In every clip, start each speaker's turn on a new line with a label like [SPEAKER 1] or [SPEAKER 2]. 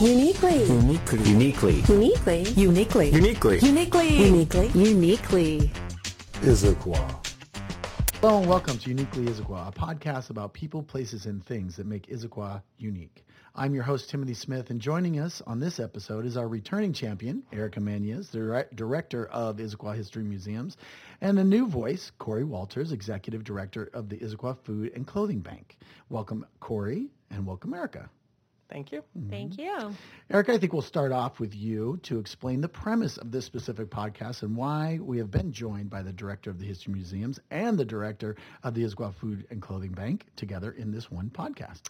[SPEAKER 1] Uniquely.
[SPEAKER 2] Uniquely. Uniquely.
[SPEAKER 1] Uniquely.
[SPEAKER 3] Uniquely.
[SPEAKER 2] Uniquely.
[SPEAKER 3] Uniquely.
[SPEAKER 1] Uniquely.
[SPEAKER 3] Uniquely.
[SPEAKER 4] Issaquah. Hello and welcome to Uniquely Issaquah, a podcast about people, places, and things that make Issaquah unique. I'm your host, Timothy Smith, and joining us on this episode is our returning champion, Erica Maniez, the dire- director of Issaquah History Museums, and a new voice, Corey Walters, executive director of the Issaquah Food and Clothing Bank. Welcome, Corey, and welcome, Erica.
[SPEAKER 5] Thank you. Mm-hmm.
[SPEAKER 6] Thank you.
[SPEAKER 4] Eric, I think we'll start off with you to explain the premise of this specific podcast and why we have been joined by the director of the History Museums and the director of the Issaquah Food and Clothing Bank together in this one podcast.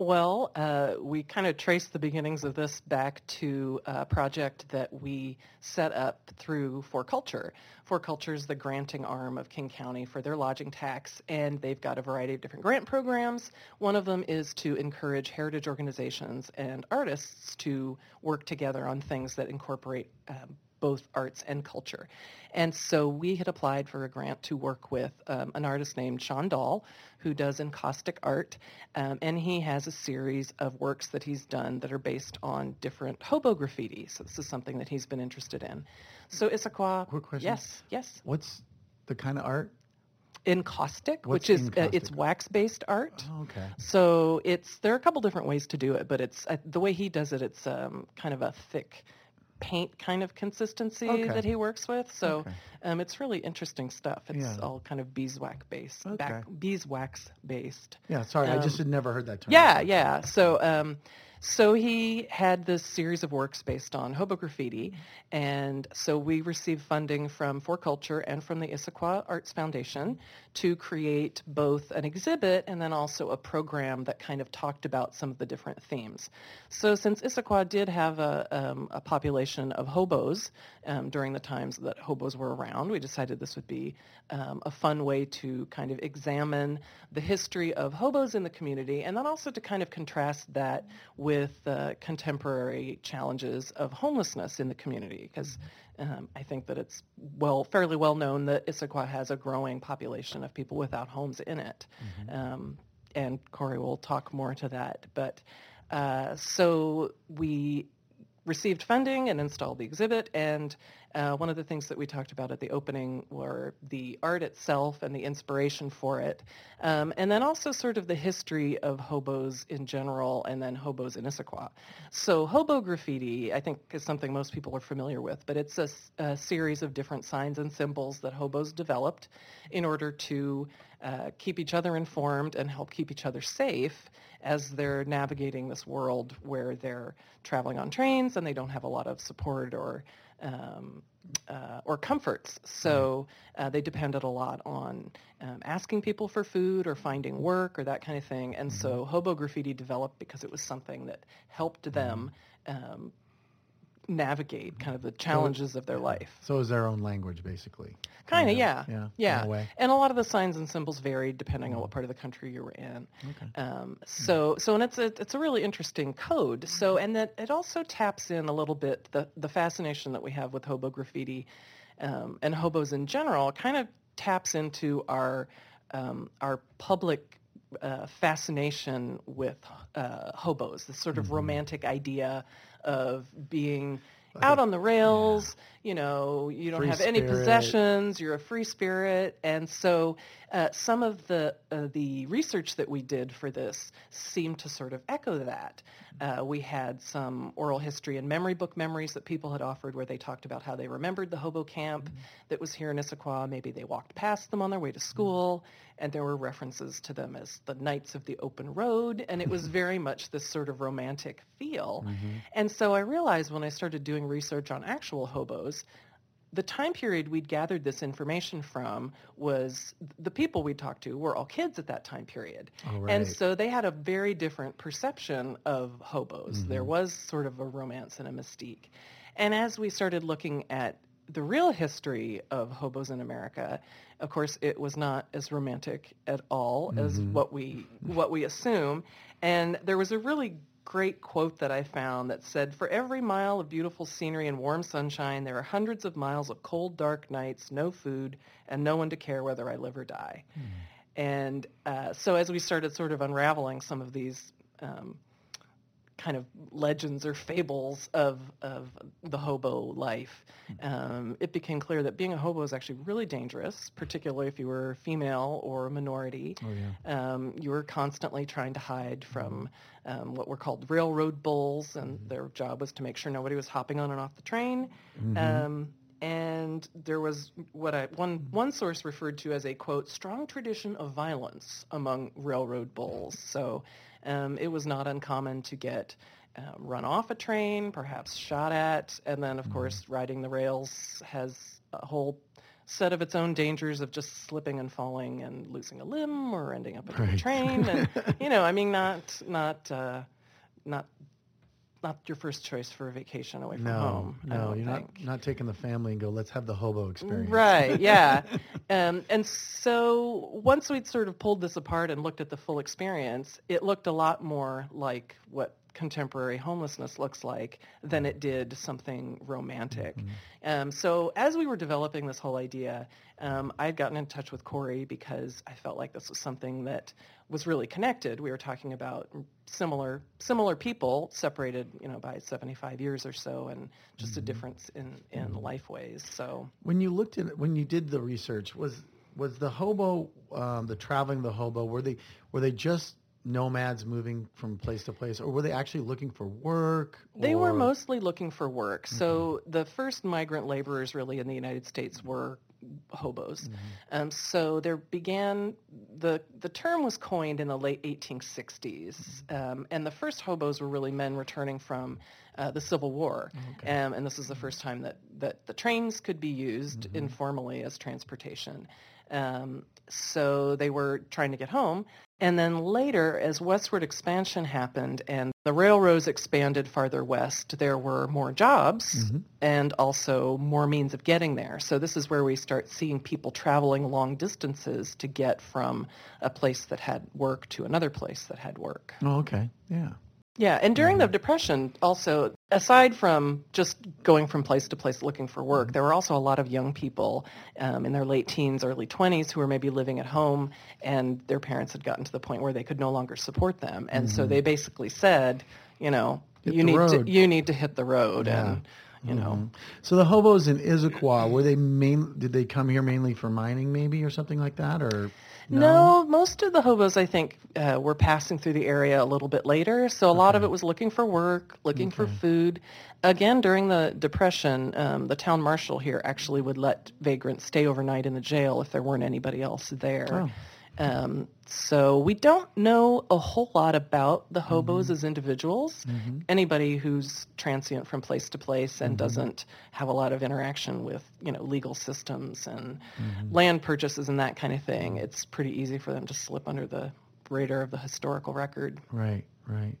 [SPEAKER 5] Well, uh, we kind of traced the beginnings of this back to a project that we set up through 4Culture. For Culture is the granting arm of King County for their lodging tax, and they've got a variety of different grant programs. One of them is to encourage heritage organizations and artists to work together on things that incorporate um, both arts and culture. And so we had applied for a grant to work with um, an artist named Sean Dahl, who does encaustic art. Um, and he has a series of works that he's done that are based on different hobo graffiti. So this is something that he's been interested in. So Issaquah.
[SPEAKER 4] Quick question.
[SPEAKER 5] Yes, yes.
[SPEAKER 4] What's the kind of art?
[SPEAKER 5] Encaustic,
[SPEAKER 4] What's
[SPEAKER 5] which is uh, it's wax-based art.
[SPEAKER 4] Oh, okay.
[SPEAKER 5] So it's there are a couple different ways to do it, but it's uh, the way he does it. It's um, kind of a thick paint kind of consistency
[SPEAKER 4] Okay.
[SPEAKER 5] that he works with. So
[SPEAKER 4] Okay.
[SPEAKER 5] um, it's really interesting stuff. It's
[SPEAKER 4] Yeah.
[SPEAKER 5] all kind of beeswax based,
[SPEAKER 4] Okay.
[SPEAKER 5] back, beeswax based.
[SPEAKER 4] Yeah, sorry, I just
[SPEAKER 5] Um,
[SPEAKER 4] had never heard that term.
[SPEAKER 5] Yeah, yeah. So, um, so he had this series of works based on hobo graffiti, and so we received funding from 4Culture and from the Issaquah Arts Foundation to create both an exhibit and then also a program that kind of talked about some of the different themes. So, since Issaquah did have a, um, a population of hobos um, during the times that hobos were around, we decided this would be um, a fun way to kind of examine the history of hobos in the community and then also to kind of contrast that with the contemporary challenges of homelessness in the community because um, I think that it's well fairly well known that Issaquah has a growing population of people without homes in it. Um, and Corey will talk more to that. But uh, so we received funding and installed the exhibit. And uh, one of the things that we talked about at the opening were the art itself and the inspiration for it. Um, and then also sort of the history of hobos in general and then hobos in Issaquah. So hobo graffiti, I think, is something most people are familiar with, but it's a series of different signs and symbols that hobos developed in order to uh, keep each other informed and help keep each other safe as they're navigating this world where they're traveling on trains and they don't have a lot of support or um, uh, or comforts. So uh, they depended a lot on um, asking people for food or finding work or that kind of thing. And so hobo graffiti developed because it was something that helped them um, navigate kind of the challenges of their life.
[SPEAKER 4] So is their own language, basically.
[SPEAKER 5] Kind of, yeah.
[SPEAKER 4] yeah, in
[SPEAKER 5] Yeah.
[SPEAKER 4] Mm.
[SPEAKER 5] And a lot of the signs and symbols varied depending on what part of the country you were in. Um, so, so, and it's a, it's a really interesting code. So, and that it also taps in a little bit the, the fascination that we have with hobo graffiti um, and hobos in general kind of taps into our, um, our public uh, fascination with uh, hobos, this sort of romantic idea of being out on the rails, you know, you don't
[SPEAKER 4] Free
[SPEAKER 5] have any possessions, you're a free spirit. And so uh, some of the, uh, the research that we did for this seemed to sort of echo that. Uh, we had some oral history and memory book memories that people had offered where they talked about how they remembered the hobo camp that was here in Issaquah. Maybe they walked past them on their way to school, and there were references to them as the Knights of the Open Road, and it was very much this sort of romantic feel. Mm-hmm. And so I realized when I started doing research on actual hobos, the time period we'd gathered this information from was the people we talked to were all kids at that time period.
[SPEAKER 4] Oh,
[SPEAKER 5] And so they had a very different perception of hobos. There mm-hmm. was sort of a romance and a mystique. And as we started looking at the real history of hobos in America, of course, it was not as romantic at all as what we what we assume. And there was a really great quote that I found that said, "For every mile of beautiful scenery and warm sunshine, there are hundreds of miles of cold, dark nights, no food, and no one to care whether I live or die." And uh, so, as we started sort of unraveling some of these um, kind of legends or fables of of the hobo life, um, it became clear that being a hobo is actually really dangerous, particularly if you were female or a minority.
[SPEAKER 4] Oh yeah.
[SPEAKER 5] Um, you were constantly trying to hide from um, what were called railroad bulls, and their job was to make sure nobody was hopping on and off the train. Um, and there was what I, one, one source referred to as a, quote, strong tradition of violence among railroad bulls. So um, it was not uncommon to get uh, run off a train, perhaps shot at, and then, of course, riding the rails has a whole set of its own dangers of just slipping and falling and losing a limb or ending up in
[SPEAKER 4] Right.
[SPEAKER 5] a train. And, you know, I mean, not, not, uh, not, not your first choice for a vacation away from
[SPEAKER 4] No,
[SPEAKER 5] home.
[SPEAKER 4] No, you're
[SPEAKER 5] think.
[SPEAKER 4] not not taking the family and go. Let's have the hobo experience.
[SPEAKER 5] Right, yeah. um, and so once we'd sort of pulled this apart and looked at the full experience, it looked a lot more like what contemporary homelessness looks like than it did something romantic. Um, so as we were developing this whole idea, um, I had gotten in touch with Corey because I felt like this was something that was really connected. We were talking about similar similar people separated, you know, by 75 years or so, and just a difference in in life ways. So
[SPEAKER 4] When you looked at when you did the research, was was the hobo, um, the traveling the hobo, were they were they just nomads moving from place to place, or were they actually looking for work?
[SPEAKER 5] They were mostly looking for work. So the first migrant laborers really in the United States were hobos. Um, so there began the the term was coined in the late 1860s, um, and the first hobos were really men returning from uh, the Civil War, um, and this was the first time that that the trains could be used informally as transportation. Um, so they were trying to get home. And then later, as westward expansion happened and the railroads expanded farther west, there were more jobs and also more means of getting there. So this is where we start seeing people traveling long distances to get from a place that had work to another place that had work.
[SPEAKER 4] Oh, okay, yeah.
[SPEAKER 5] Yeah, and during the Depression, also, aside from just going from place to place looking for work, mm-hmm. there were also a lot of young people um, in their late teens, early 20s who were maybe living at home and their parents had gotten to the point where they could no longer support them. And so mm-hmm. they basically said, you know,
[SPEAKER 4] Hit
[SPEAKER 5] you need
[SPEAKER 4] road.
[SPEAKER 5] to you need to hit the road
[SPEAKER 4] Yeah.
[SPEAKER 5] and you know mm-hmm.
[SPEAKER 4] So the hobos in Issaquah were they main? Did they come here mainly for mining, maybe, or something like that, or
[SPEAKER 5] No, most of the hobos, I think, uh, were passing through the area a little bit later. So a lot of it was looking for work, looking for food. Again, during the Depression, um, the town marshal here actually would let vagrants stay overnight in the jail if there weren't anybody else there.
[SPEAKER 4] Oh.
[SPEAKER 5] Um, so we don't know a whole lot about the hobos mm-hmm. as individuals. Mm-hmm. Anybody who's transient from place to place and mm-hmm. doesn't have a lot of interaction with, you know, legal systems and land purchases and that kind of thing, it's pretty easy for them to slip under the radar of the historical record.
[SPEAKER 4] Right, right.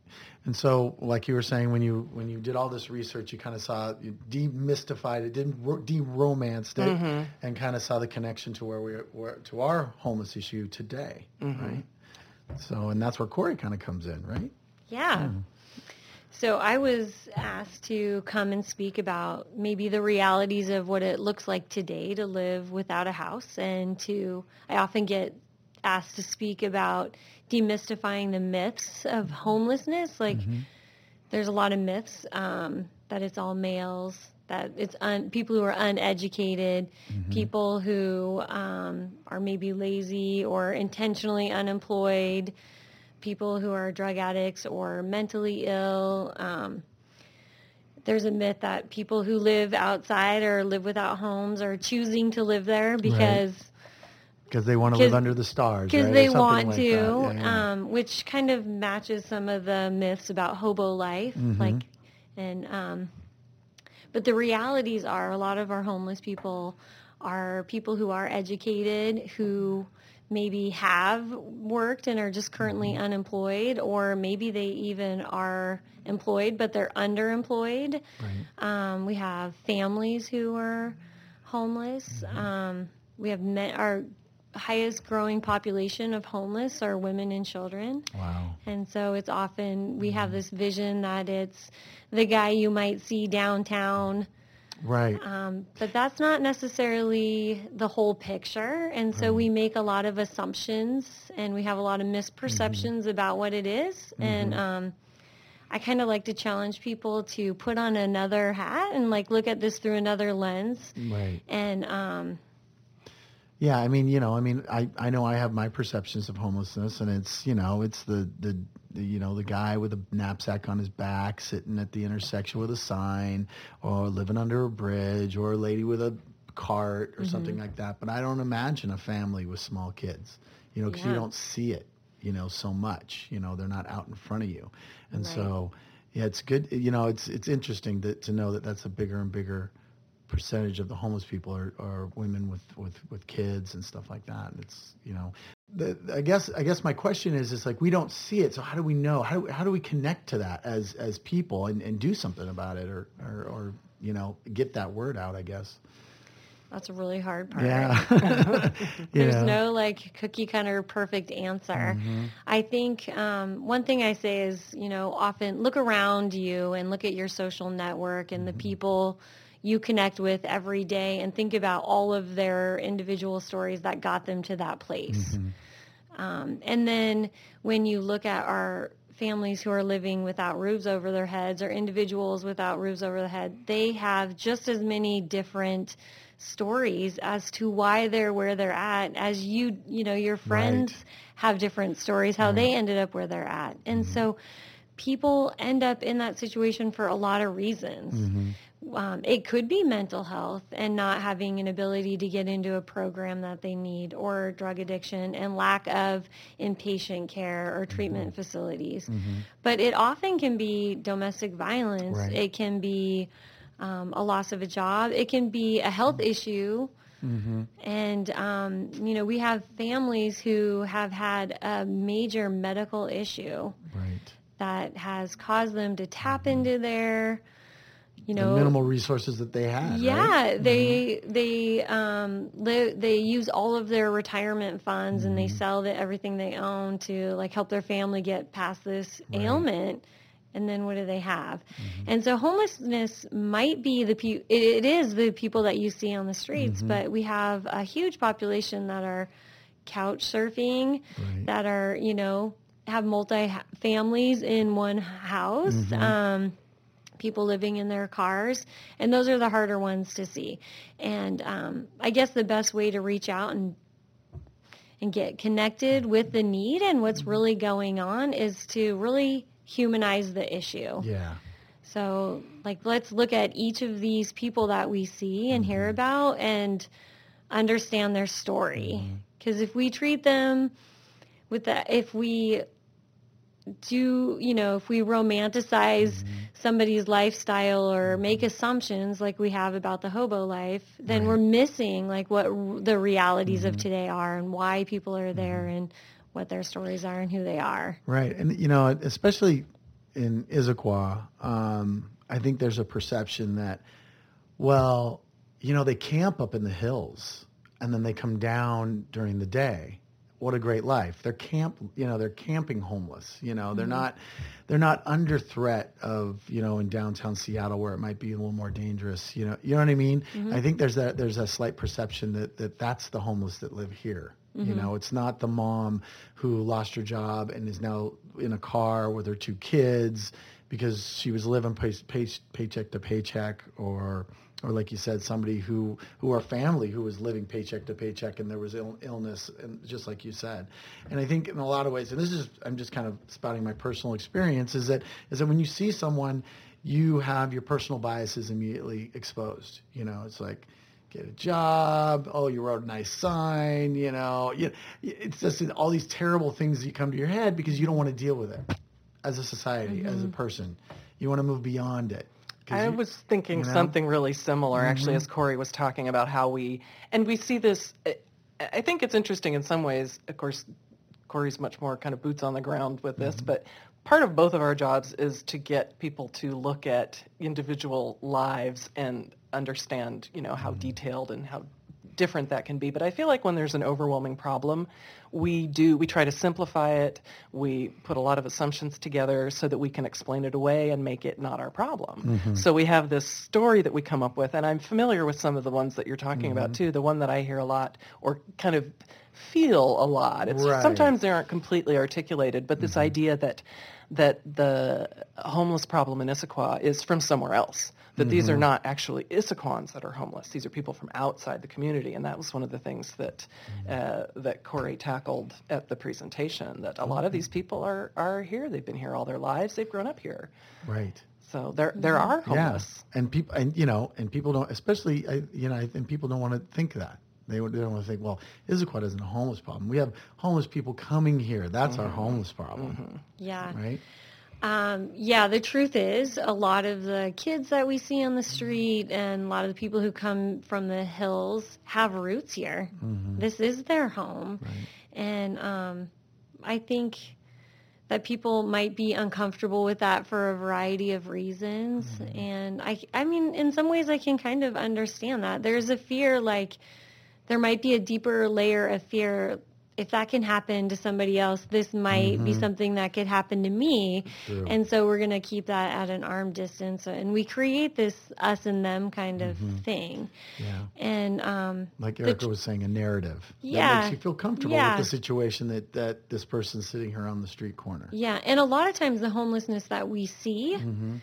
[SPEAKER 4] And so, like you were saying, when you when you did all this research, you kind of saw you demystified it, didn't ro- de-romanced it,
[SPEAKER 5] Mm-hmm.
[SPEAKER 4] and kind of saw the connection to where we were to our homeless issue today,
[SPEAKER 5] Mm-hmm.
[SPEAKER 4] right? So, and that's where Corey kind of comes in, right?
[SPEAKER 1] Yeah. So I was asked to come and speak about maybe the realities of what it looks like today to live without a house and to I often get asked to speak about demystifying the myths of homelessness. Like there's a lot of myths um, that it's all males that it's un- people who are uneducated people who um, are maybe lazy or intentionally unemployed people who are drug addicts or mentally ill. Um, there's a myth that people who live outside or live without homes are choosing to live there because
[SPEAKER 4] Because they want to live under the stars,
[SPEAKER 1] because
[SPEAKER 4] right?
[SPEAKER 1] They want
[SPEAKER 4] like
[SPEAKER 1] to.
[SPEAKER 4] Yeah, yeah.
[SPEAKER 1] Um, which kind of matches some of the myths about hobo life,
[SPEAKER 4] Mm-hmm.
[SPEAKER 1] like, and um, but the realities are a lot of our homeless people are people who are educated who maybe have worked and are just currently
[SPEAKER 4] Mm-hmm.
[SPEAKER 1] unemployed or maybe they even are employed but they're underemployed
[SPEAKER 4] Right.
[SPEAKER 1] um, we have families who are homeless
[SPEAKER 4] Mm-hmm.
[SPEAKER 1] um, we have men, our highest growing population of homeless are women and children
[SPEAKER 4] Wow.
[SPEAKER 1] and so it's often we
[SPEAKER 4] Mm-hmm.
[SPEAKER 1] have this vision that it's the guy you might see downtown
[SPEAKER 4] Right.
[SPEAKER 1] um, but that's not necessarily the whole picture. And so we make a lot of assumptions and we have a lot of misperceptions
[SPEAKER 4] Mm-hmm.
[SPEAKER 1] about what it is. And um, I kind of like to challenge people to put on another hat and like look at this through another lens.
[SPEAKER 4] Right.
[SPEAKER 1] And um,
[SPEAKER 4] Yeah, I mean, you know, I mean, I, I know I have my perceptions of homelessness, and it's, you know, it's the, the, the, you know, the guy with a knapsack on his back sitting at the intersection with a sign, or living under a bridge, or a lady with a cart or something mm-hmm. like that. But I don't imagine a family with small kids, you know, because you don't see it, you know, so much. You know, they're not out in front of you, and
[SPEAKER 1] Right.
[SPEAKER 4] so, yeah, it's good. You know, it's it's interesting to to know that that's a bigger and bigger percentage of the homeless people are, are women with, with, with kids and stuff like that. And it's, you know, the, I guess, I guess my question is, is like, we don't see it. So how do we know, how do, how do we connect to that as, as people and, and do something about it or, or, or, you know, get that word out, I guess.
[SPEAKER 1] That's a really hard part.
[SPEAKER 4] Yeah.
[SPEAKER 1] There's
[SPEAKER 4] know?
[SPEAKER 1] no like cookie cutter perfect answer.
[SPEAKER 4] Mm-hmm.
[SPEAKER 1] I think um, one thing I say is, you know, often look around you and look at your social network and the
[SPEAKER 4] Mm-hmm.
[SPEAKER 1] people you connect with every day and think about all of their individual stories that got them to that place.
[SPEAKER 4] Mm-hmm.
[SPEAKER 1] Um, and then when you look at our families who are living without roofs over their heads or individuals without roofs over their head, they have just as many different stories as to why they're where they're at as you, you know, your friends
[SPEAKER 4] Right.
[SPEAKER 1] have different stories, how they ended up where they're at. And so people end up in that situation for a lot of reasons.
[SPEAKER 4] Mm-hmm.
[SPEAKER 1] Um, it could be mental health and not having an ability to get into a program that they need or drug addiction and lack of inpatient care or treatment
[SPEAKER 4] Mm-hmm.
[SPEAKER 1] facilities. But it often can be domestic violence.
[SPEAKER 4] Right.
[SPEAKER 1] It can be um, a loss of a job. It can be a health issue.
[SPEAKER 4] Mm-hmm.
[SPEAKER 1] And, um, you know, we have families who have had a major medical issue
[SPEAKER 4] Right.
[SPEAKER 1] that has caused them to tap into their, you know,
[SPEAKER 4] the minimal resources that they had.
[SPEAKER 1] yeah,
[SPEAKER 4] right?
[SPEAKER 1] they they um li- they use all of their retirement funds and
[SPEAKER 4] Mm-hmm.
[SPEAKER 1] they sell the, everything they own to like help their family get past this
[SPEAKER 4] Right.
[SPEAKER 1] ailment. And then what do they have?
[SPEAKER 4] Mm-hmm.
[SPEAKER 1] And so homelessness might be the pe- it, is the people that you see on the streets,
[SPEAKER 4] Mm-hmm.
[SPEAKER 1] but we have a huge population that are couch surfing,
[SPEAKER 4] Right.
[SPEAKER 1] that are you know have multi families in one house.
[SPEAKER 4] Mm-hmm.
[SPEAKER 1] Um, people living in their cars, and those are the harder ones to see. And um, I guess the best way to reach out and and get connected with the need and what's
[SPEAKER 4] Mm-hmm.
[SPEAKER 1] really going on is to really humanize the issue.
[SPEAKER 4] Yeah.
[SPEAKER 1] So, like, let's look at each of these people that we see and hear mm-hmm. about and understand their story. Mm-hmm. Because if we treat them with that, if we do, you know, if we romanticize mm-hmm. somebody's lifestyle or make assumptions like we have about the hobo life, then we're missing like what r- the realities of today are and why people are there and what their stories are and who they are.
[SPEAKER 4] Right. And, you know, especially in Issaquah, um, I think there's a perception that, well, you know, they camp up in the hills and then they come down during the day. What a great life. They're camp, you know, they're camping homeless. You know, they're not, they're not under threat of, you know, in downtown Seattle where it might be a little more dangerous. You know, you know what I mean? I think there's that, there's a slight perception that, that that's the homeless that live here. You mm-hmm. know, it's not the mom who lost her job and is now in a car with her two kids because she was living pay, pay, paycheck to paycheck, or or like you said, somebody who who are family who was living paycheck to paycheck and there was Ill, illness, and just like you said. And I think in a lot of ways, and this is I'm just kind of spouting my personal experience, is that is that when you see someone, you have your personal biases immediately exposed. You know, it's like get a job. Oh, you wrote a nice sign. You know, it's just all these terrible things that come to your head because you don't want to deal with it as a society, as a person. You want to move beyond it.
[SPEAKER 5] I
[SPEAKER 4] you-
[SPEAKER 5] was thinking
[SPEAKER 4] you know?
[SPEAKER 5] something really similar, actually,
[SPEAKER 4] Mhm.
[SPEAKER 5] as Corey was talking about how we, and we see this. I- I think it's interesting in some ways. Of course, Corey's much more kind of boots on the ground with this,
[SPEAKER 4] Mm-hmm.
[SPEAKER 5] but part of both of our jobs is to get people to look at individual lives and understand, you know,
[SPEAKER 4] Mm-hmm.
[SPEAKER 5] how detailed and how different that can be. But I feel like when there's an overwhelming problem, we do we try to simplify it. We put a lot of assumptions together so that we can explain it away and make it not our problem.
[SPEAKER 4] Mm-hmm.
[SPEAKER 5] So we have this story that we come up with, and I'm familiar with some of the ones that you're talking about
[SPEAKER 4] Mm-hmm.
[SPEAKER 5] too. The one that I hear a lot, or kind of feel a lot. It's
[SPEAKER 4] Right. Mm-hmm.
[SPEAKER 5] sometimes they aren't completely articulated, but this idea that that the homeless problem in Issaquah is from somewhere else. That these are
[SPEAKER 4] Mm-hmm.
[SPEAKER 5] not actually Issaquahans that are homeless. These are people from outside the community, and that was one of the things that
[SPEAKER 4] Mm-hmm.
[SPEAKER 5] uh, that Corey tackled at the presentation. That a lot of these people are are here. They've been here all their lives. They've grown up here,
[SPEAKER 4] Right.
[SPEAKER 5] so there there are homeless.
[SPEAKER 4] Yeah. And people, and you know, and people don't, especially, I- you know, I think people don't want to think that. They, they don't want to think, well, Issaquah isn't a homeless problem. We have homeless people coming here. That's
[SPEAKER 5] Mm-hmm.
[SPEAKER 4] our homeless problem,
[SPEAKER 1] Yeah.
[SPEAKER 4] right?
[SPEAKER 1] Um, yeah, the truth is, a lot of the kids that we see on the street and a lot of the people who come from the hills have roots here. This is their home. And um, I think that people might be uncomfortable with that for a variety of reasons. And I, I mean, in some ways, I can kind of understand that. There's a fear, like, there might be a deeper layer of fear if that can happen to somebody else, this might be something that could happen to me.
[SPEAKER 4] True.
[SPEAKER 1] And so we're going to keep that at an arm distance. And we create this us and them kind of thing.
[SPEAKER 4] Yeah.
[SPEAKER 1] And um,
[SPEAKER 4] Like Erica
[SPEAKER 1] tr-
[SPEAKER 4] was saying, a narrative. That makes you feel comfortable
[SPEAKER 1] Yeah.
[SPEAKER 4] with the situation that, that this person's sitting here on the street corner.
[SPEAKER 1] yeah, and a lot of times the homelessness that we see
[SPEAKER 4] Mm-hmm.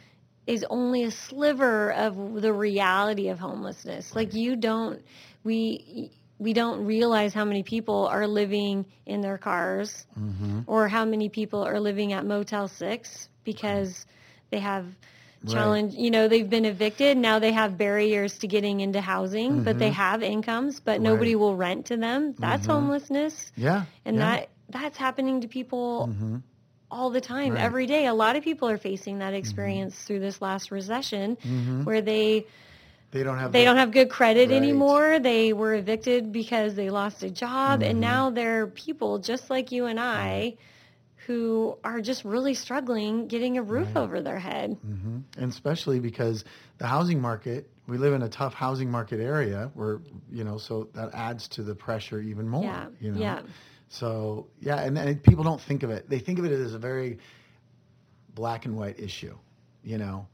[SPEAKER 1] is only a sliver of the reality of homelessness. Like you don't, we we don't realize how many people are living in their cars
[SPEAKER 4] Mm-hmm.
[SPEAKER 1] or how many people are living at Motel 6 because they have
[SPEAKER 4] Right.
[SPEAKER 1] challenge you know they've been evicted now they have barriers to getting into housing but they have incomes but nobody
[SPEAKER 4] Mm-hmm.
[SPEAKER 1] Will rent to them that's homelessness
[SPEAKER 4] Yeah.
[SPEAKER 1] and
[SPEAKER 4] yeah.
[SPEAKER 1] that that's happening to people
[SPEAKER 4] Mhm.
[SPEAKER 1] all the time
[SPEAKER 4] Right.
[SPEAKER 1] every day a lot of people are facing that experience through this last recession where they
[SPEAKER 4] They don't have
[SPEAKER 1] they
[SPEAKER 4] the-
[SPEAKER 1] don't have good credit
[SPEAKER 4] Right.
[SPEAKER 1] anymore they were evicted because they lost a job
[SPEAKER 4] Mm-hmm.
[SPEAKER 1] and now they're people just like you and i who are just really struggling getting a roof over their head
[SPEAKER 4] hmm And especially because the housing market, we live in a tough housing market area where, you know, so that adds to the pressure even more.
[SPEAKER 1] Yeah,
[SPEAKER 4] You know?
[SPEAKER 1] yeah.
[SPEAKER 4] So, yeah, and, and people don't think of it. They think of it as a very black and white issue, you know.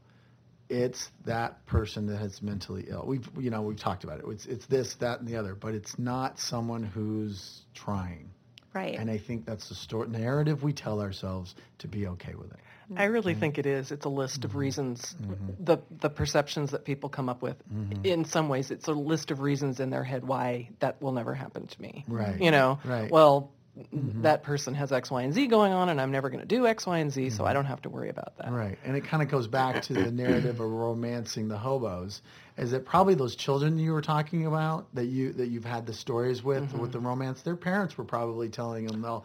[SPEAKER 4] It's that person that is mentally ill. We've, you know, we've talked about it. It's, it's this, that, and the other, but it's not someone who's trying.
[SPEAKER 1] right
[SPEAKER 4] And I think that's the story, narrative we tell ourselves to be okay with it.
[SPEAKER 5] I really think it is. It's a list
[SPEAKER 4] Mm-hmm.
[SPEAKER 5] of reasons, the the perceptions that people come up with.
[SPEAKER 4] Mm-hmm.
[SPEAKER 5] In some ways, it's a list of reasons in their head why that will never happen to me.
[SPEAKER 4] Right.
[SPEAKER 5] You know,
[SPEAKER 4] Right. Mm-hmm.
[SPEAKER 5] that person has X, Y, and Z going on, and I'm never going to do X, Y, and Z, so I don't have to worry about that.
[SPEAKER 4] Mm-hmm. Right, and it kind of goes back to the narrative of romancing the hobos. Is that probably those children you were talking about that you that you've had the stories with
[SPEAKER 5] Mm-hmm.
[SPEAKER 4] with the romance? Their parents were probably telling them, "Well,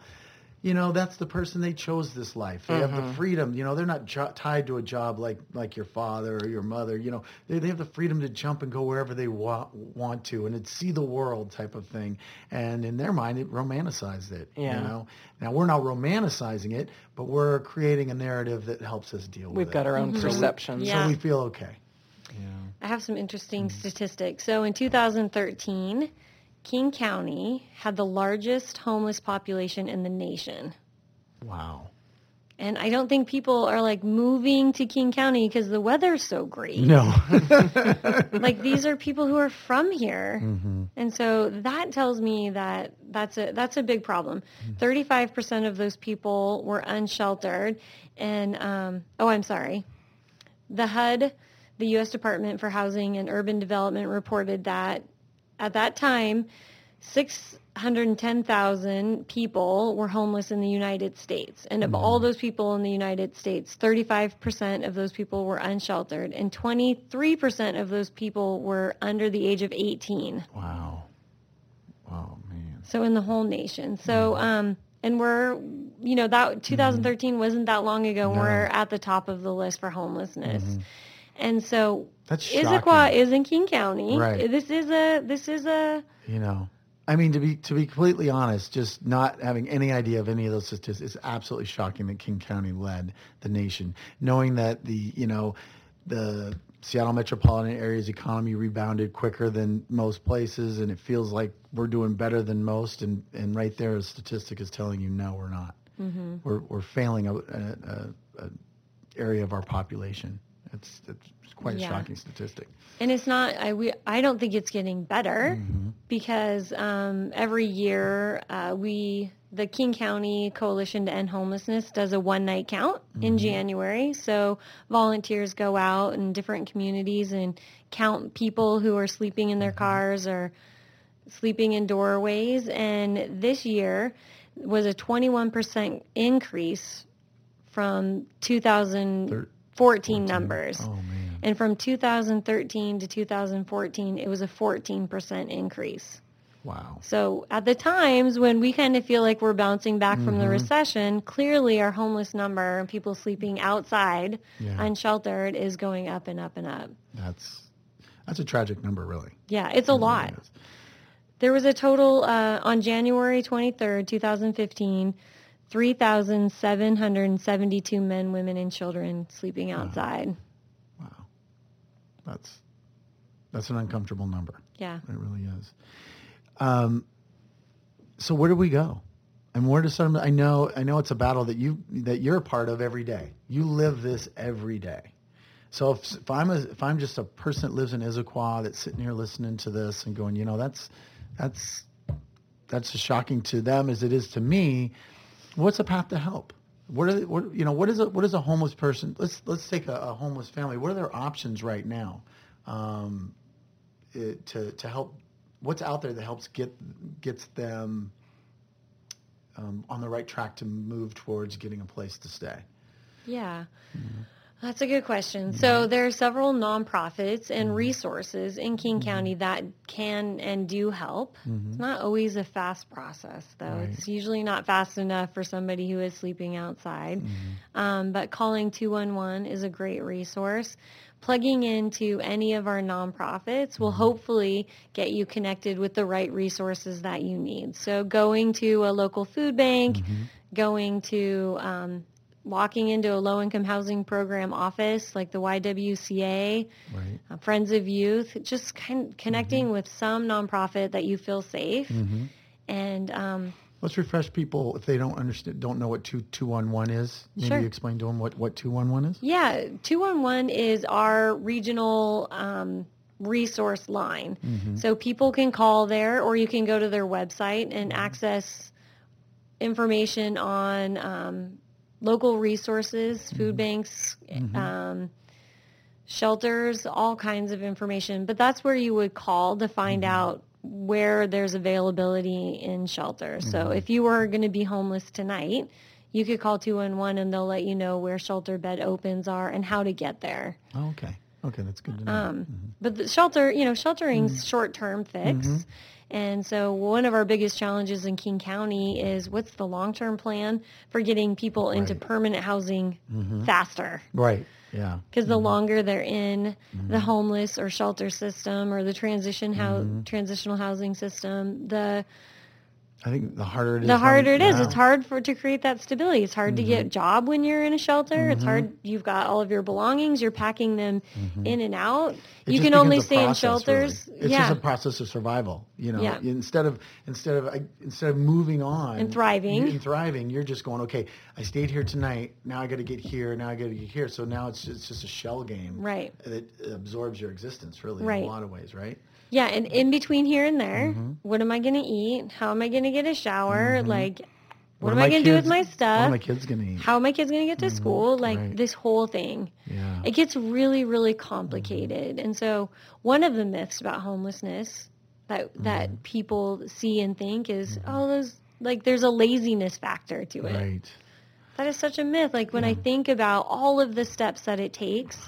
[SPEAKER 4] you know, that's the person they chose this life. They have
[SPEAKER 5] Mm-hmm.
[SPEAKER 4] the freedom. You know, they're not jo- tied to a job like like your father or your mother. You know, they they have the freedom to jump and go wherever they wa- want to, and it's see the world type of thing. And in their mind, it romanticized it.
[SPEAKER 5] Yeah.
[SPEAKER 4] You know, now we're not romanticizing it, but we're creating a narrative that helps us deal with it.
[SPEAKER 5] We've got our own
[SPEAKER 1] Mm-hmm.
[SPEAKER 5] perceptions.
[SPEAKER 1] Yeah.
[SPEAKER 4] So we feel okay. Yeah.
[SPEAKER 1] I have some interesting
[SPEAKER 4] Mm-hmm.
[SPEAKER 1] statistics. So in 2013, King County had the largest homeless population in the nation.
[SPEAKER 4] Wow.
[SPEAKER 1] And I don't think people are like moving to King County because the weather's so great.
[SPEAKER 4] No.
[SPEAKER 1] Like these are people who are from here.
[SPEAKER 4] Mm-hmm.
[SPEAKER 1] And so that tells me that that's a that's a big problem. 35% of those people were unsheltered and um, oh, I'm sorry. The HUD, the US Department for Housing and Urban Development reported that at that time 610,000 people were homeless in the United States. And of all mm. those people in the United States, 35% of those people were unsheltered and 23% of those people were under the age of 18.
[SPEAKER 4] wow. Wow, man.
[SPEAKER 1] So in the whole nation. So mm. um and we're you know that mm-hmm. 2013 wasn't that long ago.
[SPEAKER 4] No.
[SPEAKER 1] We're at the top of the list for homelessness. Mm-hmm. And so
[SPEAKER 4] That's
[SPEAKER 1] Issaquah is in King County.
[SPEAKER 4] Right.
[SPEAKER 1] This is a this is a
[SPEAKER 4] You know, I mean, to be to be completely honest, just not having any idea of any of those statistics, it's absolutely shocking that King County led the nation. Knowing that the you know the Seattle metropolitan area's economy rebounded quicker than most places, and it feels like we're doing better than most. And, and right there, a statistic is telling you, no, we're not.
[SPEAKER 1] Mm-hmm.
[SPEAKER 4] We're, we're failing a, a, a, a area of our population. It's, it's quite a
[SPEAKER 1] Yeah.
[SPEAKER 4] shocking statistic.
[SPEAKER 1] And it's not. I we. I don't think it's getting better
[SPEAKER 4] Mm-hmm.
[SPEAKER 1] because um, every year uh, we, the King County Coalition to End Homelessness, does a one night count in
[SPEAKER 4] Mm-hmm.
[SPEAKER 1] January. So volunteers go out in different communities and count people who are sleeping in their
[SPEAKER 4] Mm-hmm.
[SPEAKER 1] cars or sleeping in doorways. And this year was a 21% increase from 2014
[SPEAKER 4] 14.
[SPEAKER 1] numbers.
[SPEAKER 4] Oh, man.
[SPEAKER 1] And from 2013 to 2014, it was a 14% increase.
[SPEAKER 4] Wow.
[SPEAKER 1] So at the times when we kind of feel like we're bouncing back from
[SPEAKER 4] Mm-hmm.
[SPEAKER 1] the recession, clearly our homeless number and people sleeping outside
[SPEAKER 4] Yeah.
[SPEAKER 1] unsheltered is going up and up and up.
[SPEAKER 4] That's, that's a tragic number, really.
[SPEAKER 1] Yeah, it's a lot.
[SPEAKER 4] It is.
[SPEAKER 1] There was a total uh, on January 23rd, 2015, 3,772 men, women, and children sleeping outside.
[SPEAKER 4] Wow. That's, that's an uncomfortable number.
[SPEAKER 1] Yeah.
[SPEAKER 4] It really is. Um, so where do we go? And where does some? I know, I know it's a battle that you that you're a part of every day. You live this every day. So if, if I'm a, if I'm just a person that lives in Issaquah that's sitting here listening to this and going, you know, that's that's that's as shocking to them as it is to me. What's a path to help? What are they, what you know? What is a what is a homeless person? Let's let's take a, a homeless family. What are their options right now? Um, it, to to help what's out there that helps get gets them um, on the right track to move towards getting a place to stay.
[SPEAKER 1] Yeah.
[SPEAKER 4] Mm-hmm.
[SPEAKER 1] That's a good question. So there are several nonprofits
[SPEAKER 4] Mm-hmm.
[SPEAKER 1] and resources in King County that can and do help. It's not always a fast process, though.
[SPEAKER 4] Mm-hmm. Right.
[SPEAKER 1] It's usually not fast enough for somebody who is sleeping outside.
[SPEAKER 4] Mm-hmm.
[SPEAKER 1] Um, but calling 211 is a great resource. Plugging into any of our nonprofits will
[SPEAKER 4] Mm-hmm.
[SPEAKER 1] hopefully get you connected with the right resources that you need. So going to a local food bank,
[SPEAKER 4] Mm-hmm.
[SPEAKER 1] going to um, walking into a low-income housing program office like the YWCA,
[SPEAKER 4] Right.
[SPEAKER 1] uh, Friends of Youth, just kind connecting
[SPEAKER 4] Mm-hmm.
[SPEAKER 1] with some nonprofit that you feel safe. And um,
[SPEAKER 4] Let's refresh people if they don't understand, don't know what two two one one is. Maybe
[SPEAKER 1] Sure.
[SPEAKER 4] you explain to them what what two one one is.
[SPEAKER 1] yeah, 211 is our regional um, resource line. So people can call there or you can go to their website and access information on um, local resources, food mm-hmm. banks, mm-hmm. um, shelters, all kinds of information. But that's where you would call to find mm-hmm. out where there's availability in shelters. So if you were going to be homeless tonight, you could call 211 and they'll let you know where shelter bed opens are and how to get there.
[SPEAKER 4] Oh, okay. Okay, that's good to know.
[SPEAKER 1] Um, But the shelter, you know, sheltering's short-term fix. And so one of our biggest challenges in King County is what's the long-term plan for getting people into
[SPEAKER 4] Right.
[SPEAKER 1] permanent housing mm-hmm. faster?
[SPEAKER 4] right. Yeah.
[SPEAKER 1] Because the mm-hmm. longer they're in mm-hmm. the homeless or shelter system or the transition hou- transitional housing system, the
[SPEAKER 4] I think the harder it is.
[SPEAKER 1] the harder it is.
[SPEAKER 4] yeah.
[SPEAKER 1] It's hard for to create that stability. It's hard to get a job when you're in a shelter. It's
[SPEAKER 4] Mm-hmm.
[SPEAKER 1] hard. You've got all of your belongings. You're packing them in and out.
[SPEAKER 4] It
[SPEAKER 1] you can only stay in shelters.
[SPEAKER 4] really. It's
[SPEAKER 1] yeah,
[SPEAKER 4] just a process of survival. You know,
[SPEAKER 1] Yeah.
[SPEAKER 4] instead of instead of instead of moving on
[SPEAKER 1] And thriving.
[SPEAKER 4] and thriving, you're just going, okay, I stayed here tonight. Now I got to get here. Now I got to get here. So now it's just, it's just a shell game,
[SPEAKER 1] Right.
[SPEAKER 4] That absorbs your existence, really, in a lot of ways, right?
[SPEAKER 1] Yeah. And in between here and there,
[SPEAKER 4] Mm-hmm.
[SPEAKER 1] what am I going to eat? How am I going to get a shower? Mm-hmm. Like, what,
[SPEAKER 4] are
[SPEAKER 1] am I going to do with my
[SPEAKER 4] What are
[SPEAKER 1] stuff?
[SPEAKER 4] my kids gonna eat?
[SPEAKER 1] How are my kids going to get to mm-hmm. school? Like
[SPEAKER 4] Right.
[SPEAKER 1] this whole thing.
[SPEAKER 4] yeah.
[SPEAKER 1] It gets really, really mm-hmm. complicated. And so one of the myths about homelessness that that people see and think is, oh, those like there's a laziness factor to it.
[SPEAKER 4] Right.
[SPEAKER 1] That is such a myth. Like when I think about all of the steps that it takes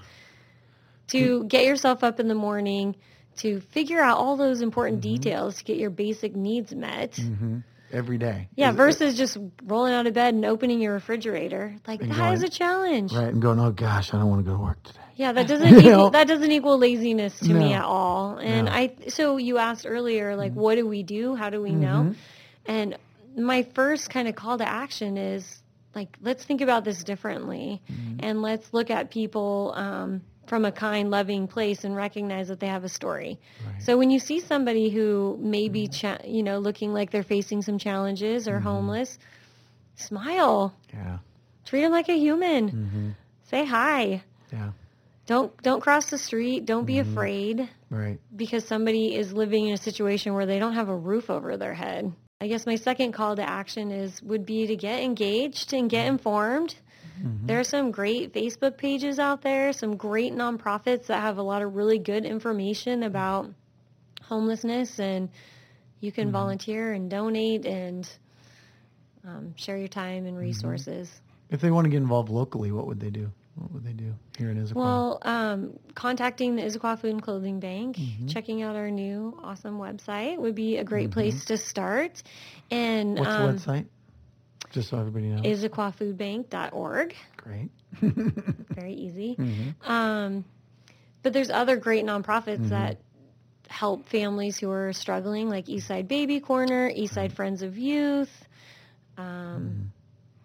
[SPEAKER 1] to get yourself up in the morning, to figure out all those important details to get your basic needs met.
[SPEAKER 4] hmm Every day.
[SPEAKER 1] Yeah,
[SPEAKER 4] Is-
[SPEAKER 1] versus just rolling out of bed and opening your refrigerator. Like
[SPEAKER 4] And
[SPEAKER 1] that is
[SPEAKER 4] going-
[SPEAKER 1] a challenge.
[SPEAKER 4] Right, and going, oh gosh, I don't want to go to work today.
[SPEAKER 1] Yeah, that doesn't equal, that doesn't equal laziness to me at all. And
[SPEAKER 4] No.
[SPEAKER 1] I so you asked earlier like what do we do? How do we know? And my first kind of call to action is like let's think about this differently and let's look at people um, from a kind, loving place and recognize that they have a story.
[SPEAKER 4] Right.
[SPEAKER 1] So when you see somebody who may be, cha- you know, looking like they're facing some challenges or
[SPEAKER 4] Mhm.
[SPEAKER 1] homeless, smile.
[SPEAKER 4] yeah.
[SPEAKER 1] Treat them like a human.
[SPEAKER 4] Mm-hmm.
[SPEAKER 1] Say hi.
[SPEAKER 4] Yeah.
[SPEAKER 1] Don't don't cross the street. Don't be
[SPEAKER 4] Mhm.
[SPEAKER 1] afraid
[SPEAKER 4] Right.
[SPEAKER 1] because somebody is living in a situation where they don't have a roof over their head. I guess my second call to action is would be to get engaged and get informed.
[SPEAKER 4] Mhm.
[SPEAKER 1] There are some great Facebook pages out there, some great nonprofits that have a lot of really good information about homelessness, and you can
[SPEAKER 4] Mhm.
[SPEAKER 1] volunteer and donate and um, share your time and resources.
[SPEAKER 4] If they want to get involved locally, what would they do? What would they do here in Issaquah?
[SPEAKER 1] Well, um, contacting the Issaquah Food and Clothing Bank,
[SPEAKER 4] Mhm.
[SPEAKER 1] checking out our new awesome website would be a great
[SPEAKER 4] Mhm.
[SPEAKER 1] place to start. And
[SPEAKER 4] What's
[SPEAKER 1] um,
[SPEAKER 4] the website? Just so everybody knows.
[SPEAKER 1] IssaquahFoodBank.org.
[SPEAKER 4] Great.
[SPEAKER 1] Very easy.
[SPEAKER 4] Mhm.
[SPEAKER 1] Um, but there's other great nonprofits
[SPEAKER 4] Mhm.
[SPEAKER 1] that help families who are struggling, like Eastside Baby Corner, Eastside. Friends of Youth, um,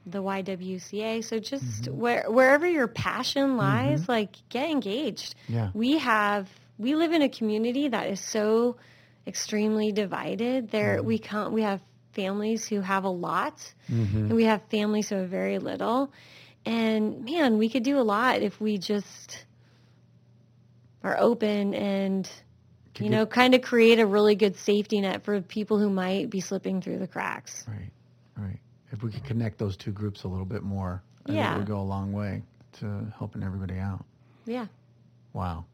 [SPEAKER 4] Mhm.
[SPEAKER 1] the YWCA. So just
[SPEAKER 4] Mhm.
[SPEAKER 1] where, wherever your passion lies,
[SPEAKER 4] Mhm.
[SPEAKER 1] like get engaged.
[SPEAKER 4] Yeah.
[SPEAKER 1] We have we live in a community that is so extremely divided. There
[SPEAKER 4] Mhm.
[SPEAKER 1] we can't we have families who have a lot
[SPEAKER 4] hmm
[SPEAKER 1] and we have families who have very little. And man, we could do a lot if we just are open and you know, kind of create a really good safety net for people who might be slipping through the cracks.
[SPEAKER 4] Right. Right. If we could connect those two groups a little bit more, I think it
[SPEAKER 1] Yeah.
[SPEAKER 4] would go a long way to helping everybody out.
[SPEAKER 1] Yeah.
[SPEAKER 4] Wow.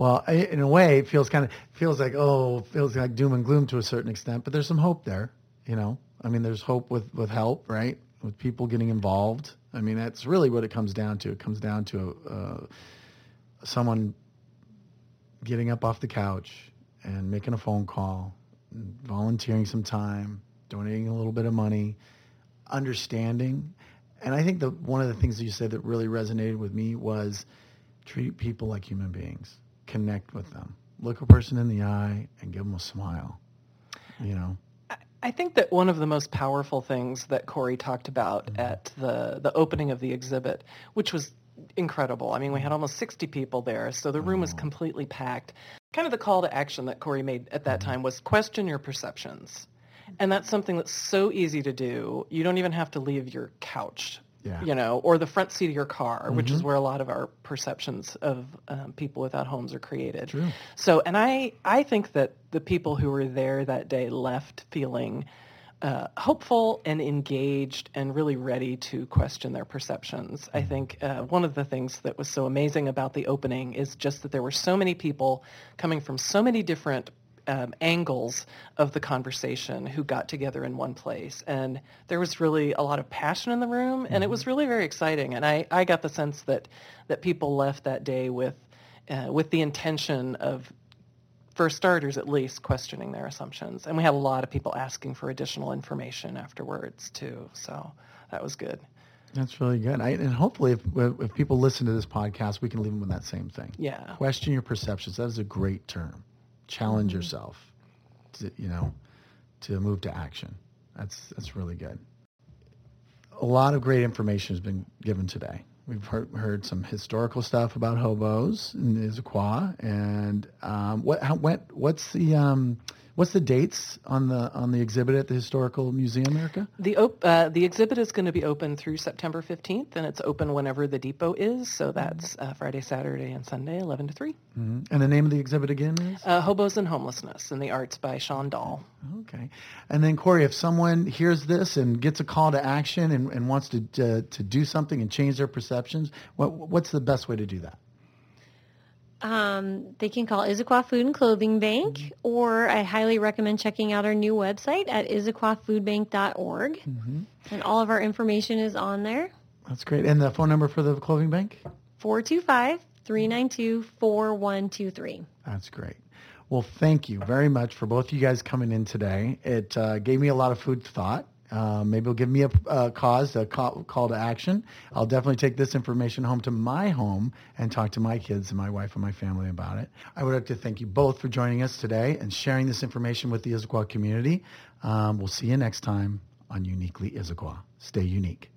[SPEAKER 4] Well, in a way, it feels kind of feels like oh, feels like doom and gloom to a certain extent, but there's some hope there. You know, I mean, there's hope with with help, right? With people getting involved. I mean, that's really what it comes down to. It comes down to uh, someone getting up off the couch and making a phone call, volunteering some time, donating a little bit of money, understanding. And I think that one of the things that you said that really resonated with me was treat people like human beings, connect with them, look a person in the eye, and give them a smile. You know,
[SPEAKER 5] I- think that one of the most powerful things that Corey talked about
[SPEAKER 4] Mhm.
[SPEAKER 5] at the, the opening of the exhibit, which was incredible. I mean, we had almost 60 people there, so the room was completely packed. Kind of the call to action that Corey made at that
[SPEAKER 4] Mhm.
[SPEAKER 5] time was question your perceptions. And that's something that's so easy to do. You don't even have to leave your couch
[SPEAKER 4] yeah,
[SPEAKER 5] you know, or the front seat of your car, which is
[SPEAKER 4] Mhm.
[SPEAKER 5] where a lot of our perceptions of um, people without homes are created.
[SPEAKER 4] true.
[SPEAKER 5] So, and I, I think that the people who were there that day left feeling uh, hopeful and engaged and really ready to question their perceptions. I think uh, one of the things that was so amazing about the opening is just that there were so many people coming from so many different um, angles of the conversation who got together in one place. And there was really a lot of passion in the room, and it was really very exciting. And I, I got the sense that, that people left that day with, uh, with the intention of for starters, at least questioning their assumptions. And we had a lot of people asking for additional information afterwards too. So that was good.
[SPEAKER 4] That's really good. I, and hopefully, if, if people listen to this podcast, we can leave them with that same thing.
[SPEAKER 5] Yeah.
[SPEAKER 4] Question your perceptions. That is a great term. Challenge
[SPEAKER 1] Mhm.
[SPEAKER 4] yourself. To, you know, to move to action. That's that's really good. A lot of great information has been given today. We've heard, heard some historical stuff about hobos in Issaquah, and um, what how, what what's the um, what's the dates on the on the exhibit at the Historical Museum, Erica?
[SPEAKER 5] The op- uh, the exhibit is going to be open through September 15th, and it's open whenever the depot is. So that's uh, Friday, Saturday, and Sunday, 11 to 3.
[SPEAKER 4] hmm And the name of the exhibit again is?
[SPEAKER 5] Uh, Hobos and Homelessness and the Arts by Sean Dahl.
[SPEAKER 4] Okay. And then Corey, if someone hears this and gets a call to action and, and wants to, to to do something and change their perceptions, what what's the best way to do that?
[SPEAKER 1] Um, they can call Issaquah Food and Clothing Bank, or I highly recommend checking out our new website at issaquahfoodbank.org.
[SPEAKER 4] Mm-hmm.
[SPEAKER 1] And all of our information is on there,
[SPEAKER 4] That's great. And the phone number for the clothing bank?
[SPEAKER 1] 425-392-4123.
[SPEAKER 4] That's great. Well, thank you very much for both of you guys coming in today. It uh, gave me a lot of food thought. Uh, maybe it'll give me a uh, cause, a call, call to action. I'll definitely take this information home to my home and talk to my kids and my wife and my family about it. I would like to thank you both for joining us today and sharing this information with the Issaquah community. Um, we'll see you next time on Uniquely Issaquah. Stay unique.